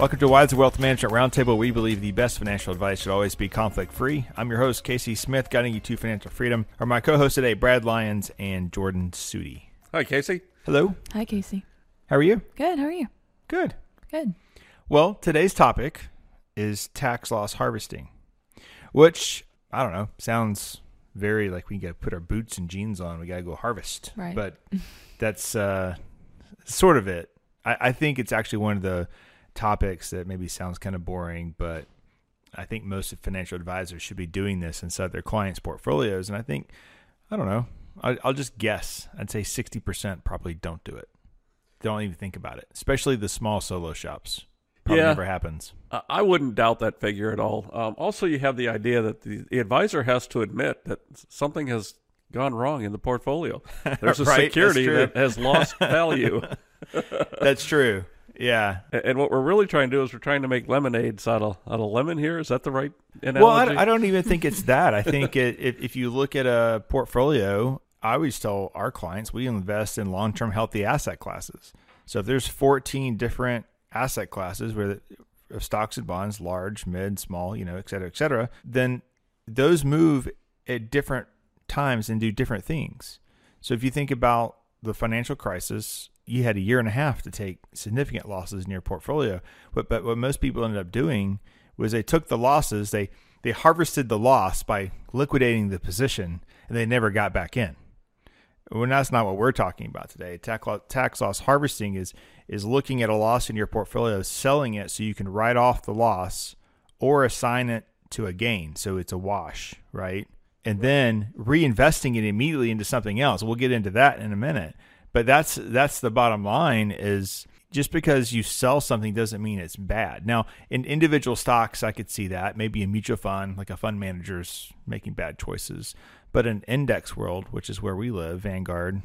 Welcome to Wiser Wealth Management Roundtable. We believe the best financial advice should always be conflict free. I'm your host, Casey Smith, guiding you to financial freedom. Are my co hosts today, Brad Lyons and Jordan Sudi. Hi, Casey. Hello. Hi, Casey. How are you? Good. How are you? Good. Good. Well, today's topic is tax loss harvesting, which I don't know sounds very like we got to put our boots and jeans on. We got to go harvest. Right. But that's uh, sort of it. I, I think it's actually one of the topics that maybe sounds kind of boring, but I think most financial advisors should be doing this inside their clients' portfolios. And I think, I don't know, I, I'll just guess. I'd say 60% probably don't do it. Don't even think about it, especially the small solo shops. Probably Yeah. never happens. I wouldn't doubt that figure at all. Um, also, you have the idea that the, the advisor has to admit that something has gone wrong in the portfolio. There's a Right, security that has lost value. That's true. Yeah. And what we're really trying to do is we're trying to make lemonades out of, out of lemon here. Is that the right analogy? Well, I, I don't even think it's that. I think it, if, if you look at a portfolio, I always tell our clients we invest in long term healthy asset classes. So if there's 14 different asset classes where the, of stocks and bonds, large, mid, small, you know, et cetera, et cetera, then those move at different times and do different things. So if you think about the financial crisis, you had a year and a half to take significant losses in your portfolio. But but what most people ended up doing was they took the losses, they they harvested the loss by liquidating the position, and they never got back in. Well, that's not what we're talking about today. Tax loss, tax loss harvesting is is looking at a loss in your portfolio, selling it so you can write off the loss or assign it to a gain, so it's a wash, right? And then reinvesting it immediately into something else. We'll get into that in a minute. But that's that's the bottom line is just because you sell something doesn't mean it's bad. Now, in individual stocks, I could see that. Maybe a mutual fund, like a fund manager's making bad choices. But in index world, which is where we live, Vanguard,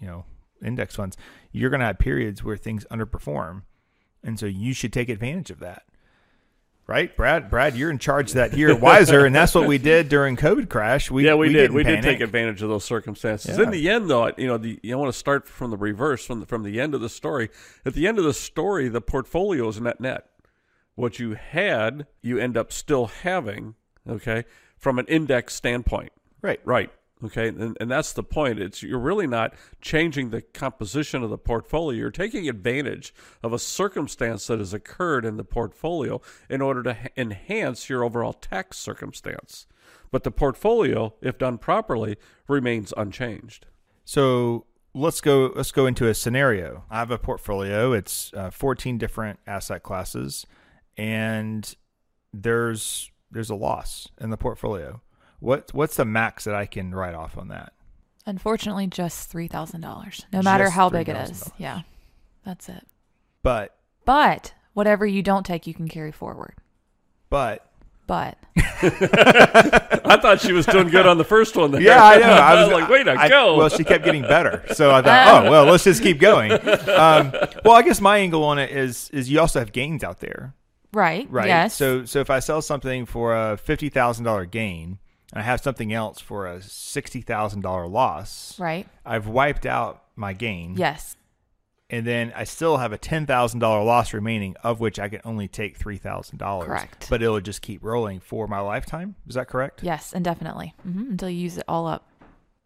you know, index funds, you're going to have periods where things underperform. And so you should take advantage of that. Right? Brad, Brad, you're in charge of that here Wiser, and that's what we did during COVID crash. We, yeah, we, did. didn't We did take advantage of those circumstances. Yeah. In the end, though, you know, the, you want to start from the reverse, from the, from the end of the story. At the end of the story, the portfolio is net net. What you had, you end up still having. Okay, from an index standpoint. Right. Right. Okay, and, and that's the point. It's you're really not changing the composition of the portfolio. You're taking advantage of a circumstance that has occurred in the portfolio in order to enhance your overall tax circumstance. But the portfolio, if done properly, remains unchanged. So let's go. Let's go into a scenario. I have a portfolio. It's uh, 14 different asset classes, and there's there's a loss in the portfolio. What what's the max that I can write off on that? Unfortunately, just three thousand dollars. No matter how big it is. Yeah, that's it. But But whatever you don't take, you can carry forward. but But I thought she was doing good on the first one. There. yeah, I know. I was like, wait a I- go. Well, she kept getting better, so I thought, oh well, let's just keep going. Um, well, I guess my angle on it is is you also have gains out there. right, right? Yes. So so if I sell something for a fifty thousand dollar gain, and I have something else for a sixty thousand dollar loss, right. I've wiped out my gain, Yes. and then I still have a ten thousand dollar loss remaining, of which I can only take three thousand dollars. Correct. But it'll just keep rolling for my lifetime. Is that correct? Yes, indefinitely hmm until you use it all up.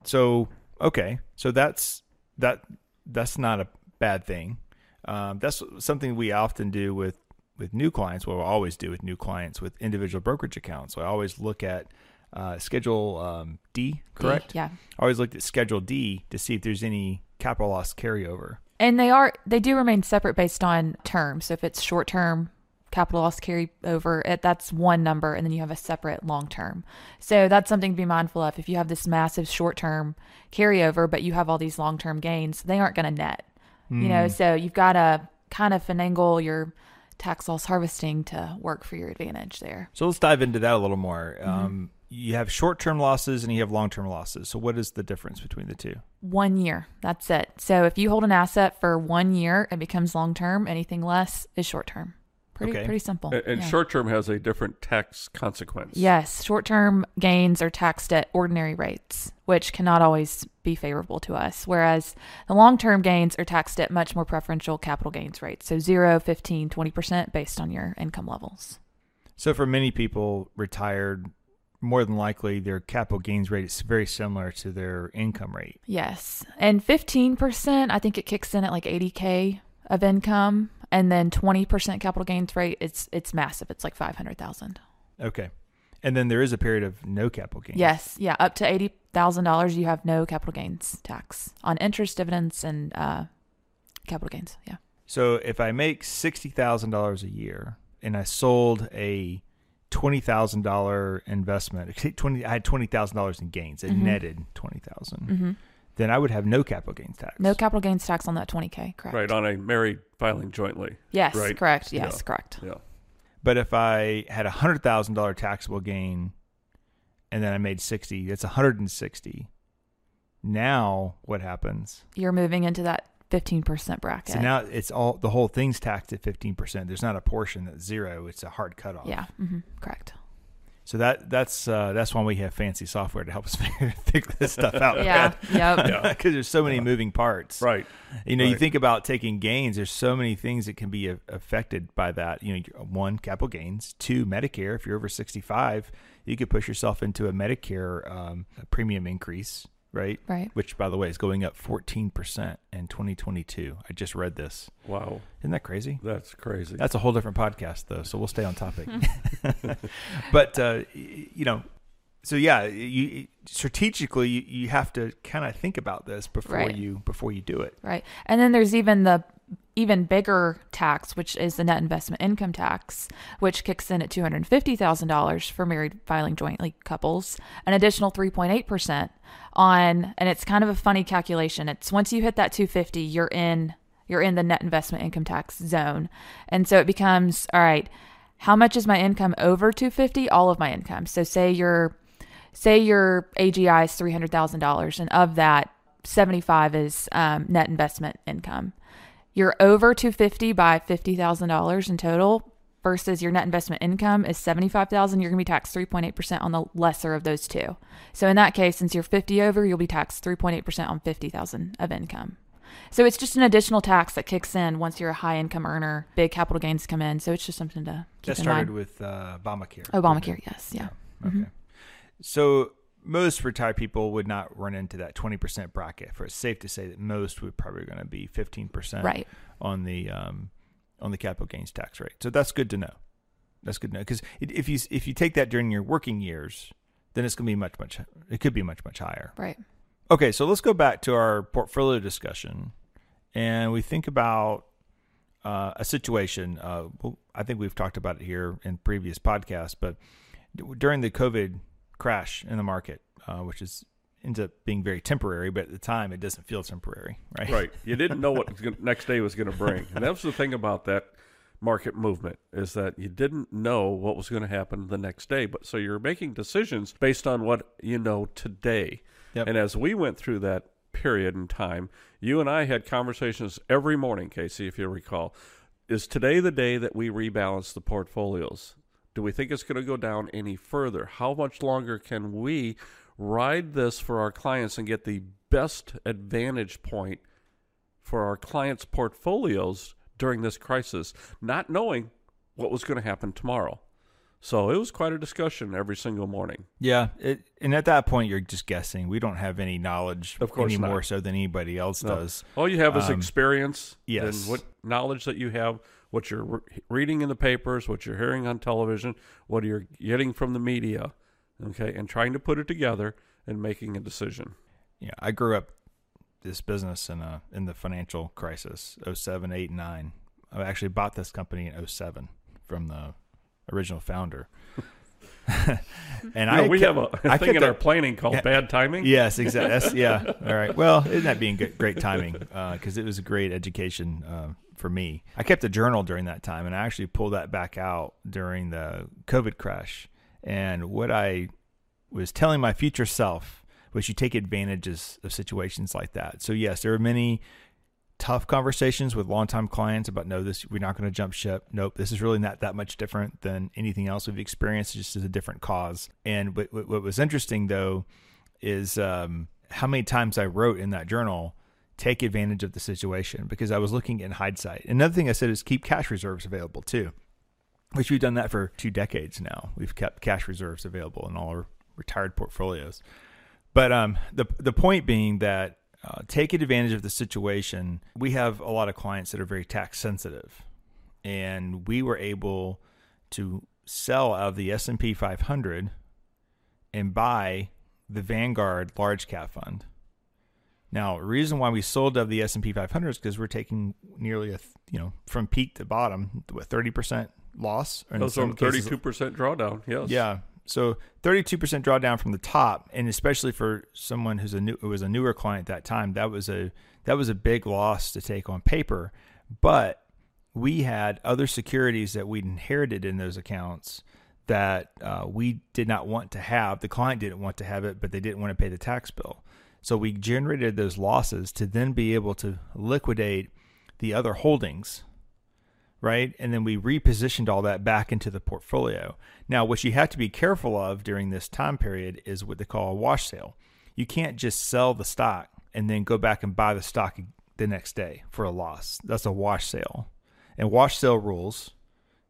So okay, so that's that. That's not a bad thing. Um, that's something we often do with with new clients. What we always do with new clients with individual brokerage accounts. So I always look at uh, Schedule um, D. Correct. Yeah. I always looked at Schedule D to see if there's any capital loss carryover. And they are they do remain separate based on term. So if it's short term capital loss carryover, it, that's one number, and then you have a separate long term. So that's something to be mindful of. If you have this massive short term carryover, but you have all these long term gains, they aren't going to net. You know, so you've got to kind of finagle your tax loss harvesting to work for your advantage there. So let's dive into that a little more. Um, you have short term losses and you have long term losses. So what is the difference between the two? One year, that's it. So if you hold an asset for one year, it becomes long term. Anything less is short term. Pretty Okay. pretty simple. And, and Yeah. short term has a different tax consequence. Yes, short term gains are taxed at ordinary rates, which cannot always be favorable to us, whereas the long term gains are taxed at much more preferential capital gains rates. So 0, 15, 20% based on your income levels. So for many people retired, more than likely their capital gains rate is very similar to their income rate. Yes. And 15%, I think it kicks in at like 80K of income. And then 20% capital gains rate, it's it's massive. It's like 500,000. Okay. And then there is a period of no capital gains. Yes. Yeah. Up to $80,000, you have no capital gains tax on interest, dividends, and uh, capital gains. Yeah. So if I make sixty thousand dollars a year and I sold a twenty thousand dollar investment, twenty I had twenty thousand dollars in gains. It Mhm. netted twenty hmm Then I would have no capital gains tax. No capital gains tax on that 20K, correct? Right, on a married filing jointly. Yes, right. correct. Yes, Yeah. correct. Yeah. But if I had a hundred thousand dollar taxable gain, and then I made sixty, that's a hundred and sixty. Now what happens? You're moving into that 15% bracket. So now it's all the whole thing's taxed at fifteen percent. There's not a portion that's zero. It's a hard cutoff. yeah, hmm correct. So that that's uh, that's why we have fancy software to help us figure, figure this stuff out. Yeah, yep. Yeah. Because there's so many moving parts. Right. You know, you think about taking gains. There's so many things that can be a- affected by that. You know, one, capital gains. Two, Medicare. If you're over 65, you could push yourself into a Medicare um, premium increase, right? Right. Which, by the way, is going up 14% in 2022. I just read this. Wow. Isn't that crazy? That's crazy. That's a whole different podcast, though, so we'll stay on topic. but uh, you know, so yeah, you strategically you, you have to kind of think about this before Right. you before you do it. Right. And then there's even the even bigger tax, which is the net investment income tax, which kicks in at $250,000 for married filing jointly couples, an additional 3.8% on and it's kind of a funny calculation. It's once you hit that 250, you're in you're in the net investment income tax zone. And so it becomes all right, how much is my income over 250? All of my income. So say your say your AGI is three hundred thousand dollars, and of that, seventy five is um, net investment income. You're over two fifty by fifty thousand dollars in total, versus your net investment income is seventy five thousand. You're going to be taxed three point eight percent on the lesser of those two. So in that case, since you're fifty over, you'll be taxed three point eight percent on fifty thousand of income. So it's just an additional tax that kicks in once you're a high income earner. Big capital gains come in, so it's just something to keep That in started mind. with uh, Obamacare. Obamacare, yes, yeah. Okay. So most retired people would not run into that 20% bracket. For it's safe to say that most would probably going to be 15% Right. on the um, on the capital gains tax rate. So that's good to know. That's good to know because if you if you take that during your working years, then it's going to be much much. It could be much much higher. Right. Okay, so let's go back to our portfolio discussion, and we think about uh, a situation. Uh, well, I think we've talked about it here in previous podcasts, but d- during the COVID crash in the market, uh, which is ends up being very temporary, but at the time it doesn't feel temporary, right? right. You didn't know what the next day was going to bring, and that was the thing about that market movement is that you didn't know what was going to happen the next day. But so you're making decisions based on what you know today. Yep. And as we went through that period in time, you and I had conversations every morning, Casey, if you recall. Is today the day that we rebalance the portfolios? Do we think it's going to go down any further? How much longer can we ride this for our clients and get the best advantage point for our clients' portfolios during this crisis, not knowing what was going to happen tomorrow? So it was quite a discussion every single morning. Yeah, it, and at that point you're just guessing. We don't have any knowledge Of course any not. more so than anybody else No. does. All you have is Um, experience yes. and what knowledge that you have, what you're re- reading in the papers, what you're hearing on television, what you're getting from the media, okay, and trying to put it together and making a decision. Yeah, I grew up this business in uh in the financial crisis 07, 8, 9. I actually bought this company in 07 from the original founder. and You know, I we kept- have a, I a thing in our planning called Yeah. bad timing. Yes, exactly. Yeah. All right. Well, isn't that being good, great timing? Because it was a great education uh, for me. I kept a journal during that time, and I actually pulled that back out during the COVID crash. And what I was telling my future self was you take advantages of situations like that. So yes, there are many tough conversations with longtime clients about no, this we're not going to jump ship. Nope, this is really not that much different than anything else we've experienced. It's just as a different cause. And what, what, was interesting though is um, how many times I wrote in that journal take advantage of the situation because I was looking in hindsight. Another thing I said is keep cash reserves available too, which we've done that for two decades now. We've kept cash reserves available in all our retired portfolios. But um, the the point being that uh, take advantage of the situation. We have a lot of clients that are very tax sensitive, and we were able to sell out of the S and P 500 and buy the Vanguard Large Cap Fund now, the reason why we sold of the S and P 500 is because we're taking nearly a you know from peak to bottom, what thirty percent loss. Those are thirty two percent drawdown. Yes. Yeah. So thirty two percent drawdown from the top, and especially for someone who's a new who was a newer client at that time, that was a that was a big loss to take on paper. But we had other securities that we'd inherited in those accounts that uh, we did not want to have. The client didn't want to have it, but they didn't want to pay the tax bill. So we generated those losses to then be able to liquidate the other holdings, right? And then we repositioned all that back into the portfolio. Now, what you have to be careful of during this time period is what they call a wash sale. You can't just sell the stock and then go back and buy the stock the next day for a loss. That's a wash sale. And wash sale rules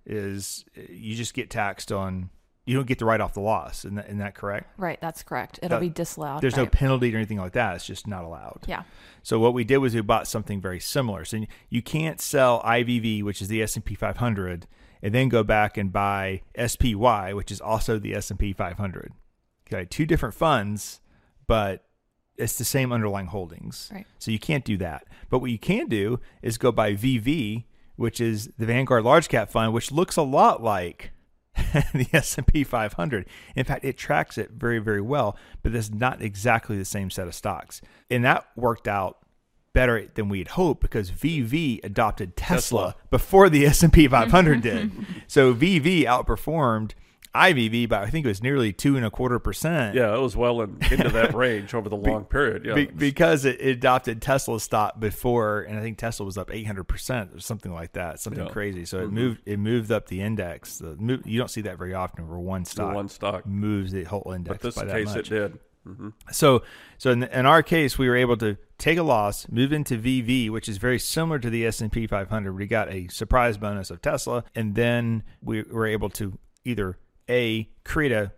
is you just get taxed on you don't get to write off the loss. Isn't that, isn't that correct? Right, that's correct. It'll be disallowed. There's right. no penalty or anything like that. It's just not allowed. Yeah. So what we did was we bought something very similar. So you can't sell IVV, which is the S&P 500, and then go back and buy SPY, which is also the S&P 500. Okay, two different funds, but it's the same underlying holdings. Right. So you can't do that. But what you can do is go buy VV, which is the Vanguard Large Cap Fund, which looks a lot like the S&P 500. In fact, it tracks it very very well, but it's not exactly the same set of stocks. And that worked out better than we'd hoped because VV adopted Tesla, Tesla. before the S&P 500 did. So VV outperformed IVV by I think it was nearly two and a quarter percent. Yeah, it was well in, into that range over the long Be, period. Yeah, be, because it, it, adopted Tesla stock before, and I think Tesla was up eight hundred percent or something like that, something yeah. crazy. So mm-hmm. it moved it moved up the index. The move, you don't see that very often where one stock one stock moves the whole index. But this by case, much. it did. Mm-hmm. So, so in, in, our case, we were able to take a loss, move into VV, which is very similar to the S and P 500. We got a surprise bonus of Tesla, and then we were able to either a create a,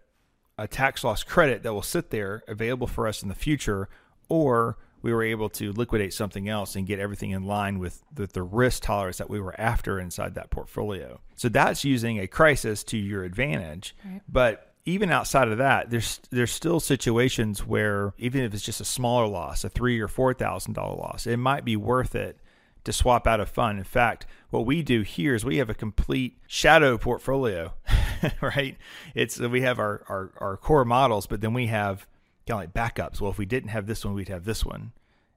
a tax loss credit that will sit there available for us in the future, or we were able to liquidate something else and get everything in line with the, the, risk tolerance that we were after inside that portfolio. So that's using a crisis to your advantage. Right. But even outside of that, there's there's still situations where even if it's just a smaller loss, a three or four thousand dollar loss, it might be worth it to swap out a fund. In fact, what we do here is we have a complete shadow portfolio, right? It's we have our, our, our core models, but then we have kind of like backups. Well, if we didn't have this one, we'd have this one,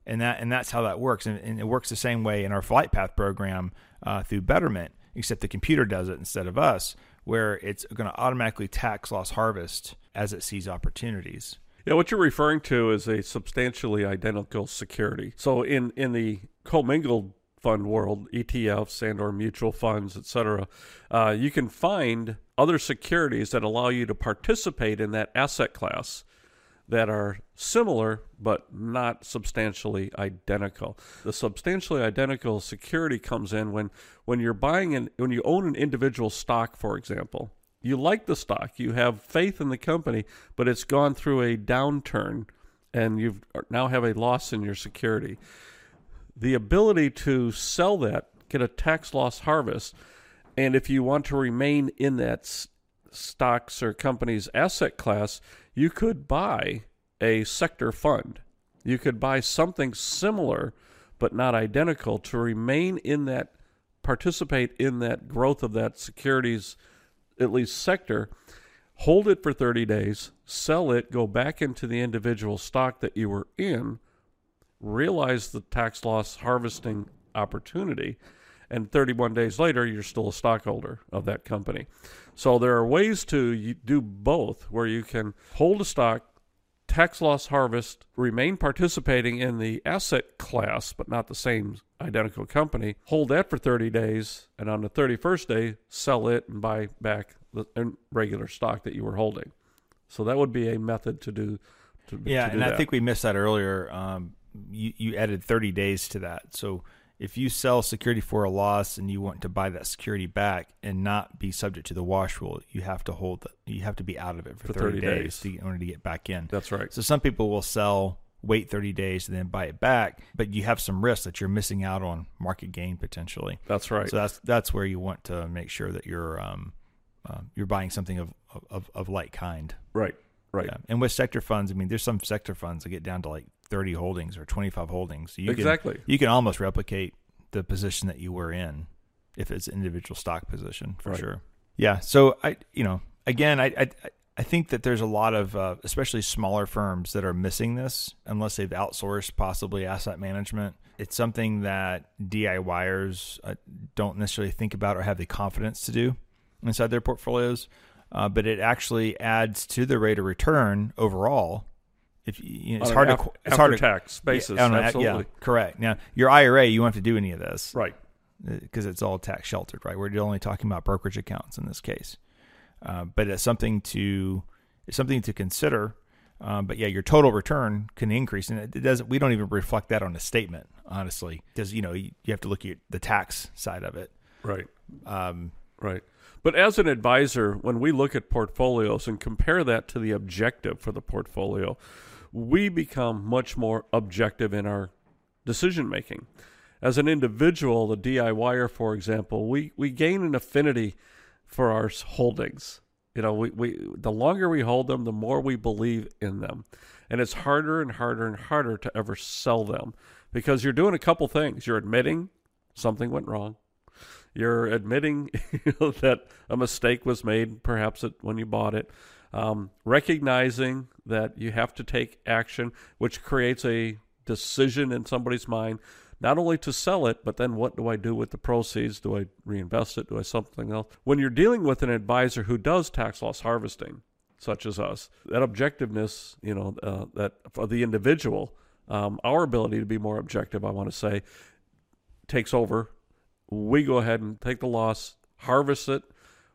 and that and that's how that works. And, and it works the same way in our flight path program uh, through Betterment, except the computer does it instead of us, where it's going to automatically tax loss harvest as it sees opportunities. Yeah, what you're referring to is a substantially identical security. So in in the commingled fund world, ETFs and or mutual funds, etc., uh, you can find other securities that allow you to participate in that asset class that are similar but not substantially identical. The substantially identical security comes in when when you're buying an when you own an individual stock, for example you like the stock, you have faith in the company, but it's gone through a downturn and you now have a loss in your security. The ability to sell that, get a tax loss harvest, and if you want to remain in that stocks or company's asset class, you could buy a sector fund. You could buy something similar but not identical to remain in that, participate in that growth of that securities at least sector, hold it for 30 days, sell it, go back into the individual stock that you were in, realize the tax loss harvesting opportunity, and 31 days later, you're still a stockholder of that company. So there are ways to do both where you can hold a stock, tax loss harvest, remain participating in the asset class, but not the same identical company, hold that for 30 days, and on the 31st day, sell it and buy back the regular stock that you were holding. So that would be a method to do. To, yeah, to do and that. I think we missed that earlier. Um, you, you added 30 days to that. So if you sell security for a loss and you want to buy that security back and not be subject to the wash rule, you have to hold. The, you have to be out of it for, For 30, 30 days, days. to, in order to get back in. that's right. So some people will sell, wait 30 days, and then buy it back, but you have some risk that you're missing out on market gain potentially. That's right. So that's that's where you want to make sure that you're um, um, you're buying something of of, of like kind. right. Right. Yeah. And with sector funds, I mean, there's some sector funds that get down to like 30 holdings or 25 holdings. You Exactly. Can, you can almost replicate the position that you were in if it's an individual stock position for Right. sure. Yeah. So I, you know, again, I, I, I think that there's a lot of, uh, especially smaller firms that are missing this unless they've outsourced possibly asset management. It's something that DIYers uh, don't necessarily think about or have the confidence to do inside their portfolios. Uh, but it actually adds to the rate of return overall. If you, you know, it's hard an to af- it's hard to after-tax basis, yeah, absolutely. Yeah, correct. Now your IRA, you won't have to do any of this Right. because it's all tax sheltered, right? We're only talking about brokerage accounts in this case, uh, but it's something to it's something to consider. Um, but yeah, your total return can increase, and it, it doesn't. We don't even reflect that on a statement, honestly, because you know you, you have to look at the tax side of it. Right. Um, Right. But as an advisor, when we look at portfolios and compare that to the objective for the portfolio, we become much more objective in our decision making. As an individual, the DIYer, for example, we, we gain an affinity for our holdings. You know, we, we the longer we hold them, the more we believe in them. And it's harder and harder and harder to ever sell them because you're doing a couple things. You're admitting something went wrong you're admitting that a mistake was made, perhaps it, when you bought it. Um, recognizing that you have to take action, which creates a decision in somebody's mind, not only to sell it, but then what do I do with the proceeds? Do I reinvest it? Do I something else? When you're dealing with an advisor who does tax loss harvesting, such as us, that objectiveness, you know, uh, that for the individual, um, our ability to be more objective, I want to say, takes over we go ahead and take the loss, harvest it,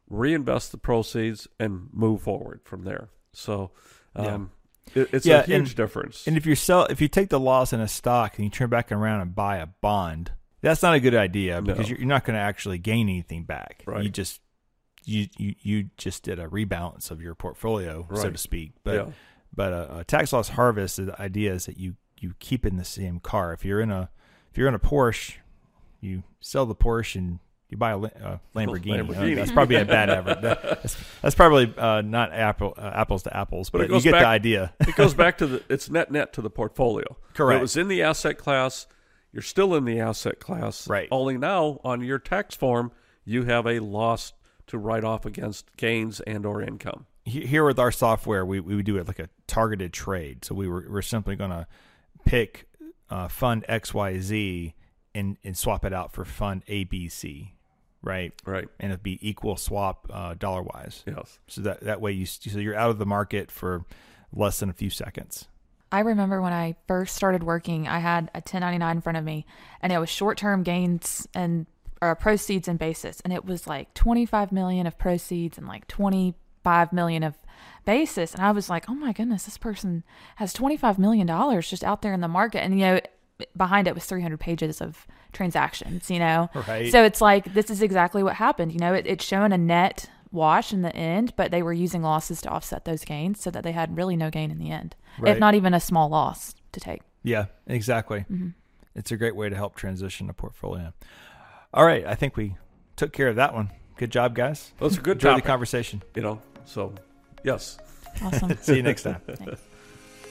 reinvest the proceeds, and move forward from there. So, um, it, it's Yeah, a huge and- difference. and if you sell, if you take the loss in a stock and you turn back around and buy a bond, that's not a good idea because No. you're, you're not going to actually gain anything back. You just you, you you just did a rebalance of your portfolio, so to speak. But yeah, but a, a tax loss harvest, the idea is that you you keep in the same car. If you're in a if you're in a Porsche, you sell the Porsche and you buy a uh, Lamborghini. Uh, that's probably a bad average. That- That's, that's probably uh, not apple uh, apples to apples, But but, you get back- the idea. it goes back to the it's net net to the portfolio. Correct. It was in the asset class. You're still in the asset class. Right. Only now on your tax form, you have a loss to write off against gains and or income. Here with our software, we, we do it like a targeted trade. So we were we're simply going to pick uh, fund X Y Z and and swap it out for fund A B C, right? Right. And it'd be equal swap uh, dollar wise. Yes. So that that way you so you're out of the market for less than a few seconds. I remember when I first started working, I had a 1099 in front of me, and it was short-term gains and uh, proceeds and basis, and it was like 25 million of proceeds and like 25 million of basis, and I was like, oh my goodness, this person has 25 million dollars just out there in the market, and you know, behind it was 300 pages of transactions, you know, Right. so it's like this is exactly what happened. You know, it, it's showing a net wash in the end, but they were using losses to offset those gains, so that they had really no gain in the end, Right. if not even a small loss to take. Yeah, exactly. Mm-hmm. It's a great way to help transition a portfolio. All right, I think we took care of that one. Good job, guys. That's a good Enjoy topic. the conversation. you know. So, yes. Awesome. See you next time. Thanks.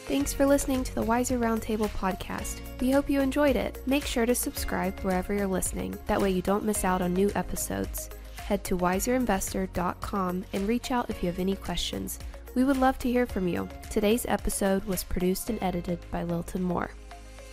Thanks for listening to the Wiser Roundtable podcast. We hope you enjoyed it. Make sure to subscribe wherever you're listening. That way you don't miss out on new episodes. Head to wiserinvestor.com and reach out if you have any questions. We would love to hear from you. Today's episode was produced and edited by Lilton Moore.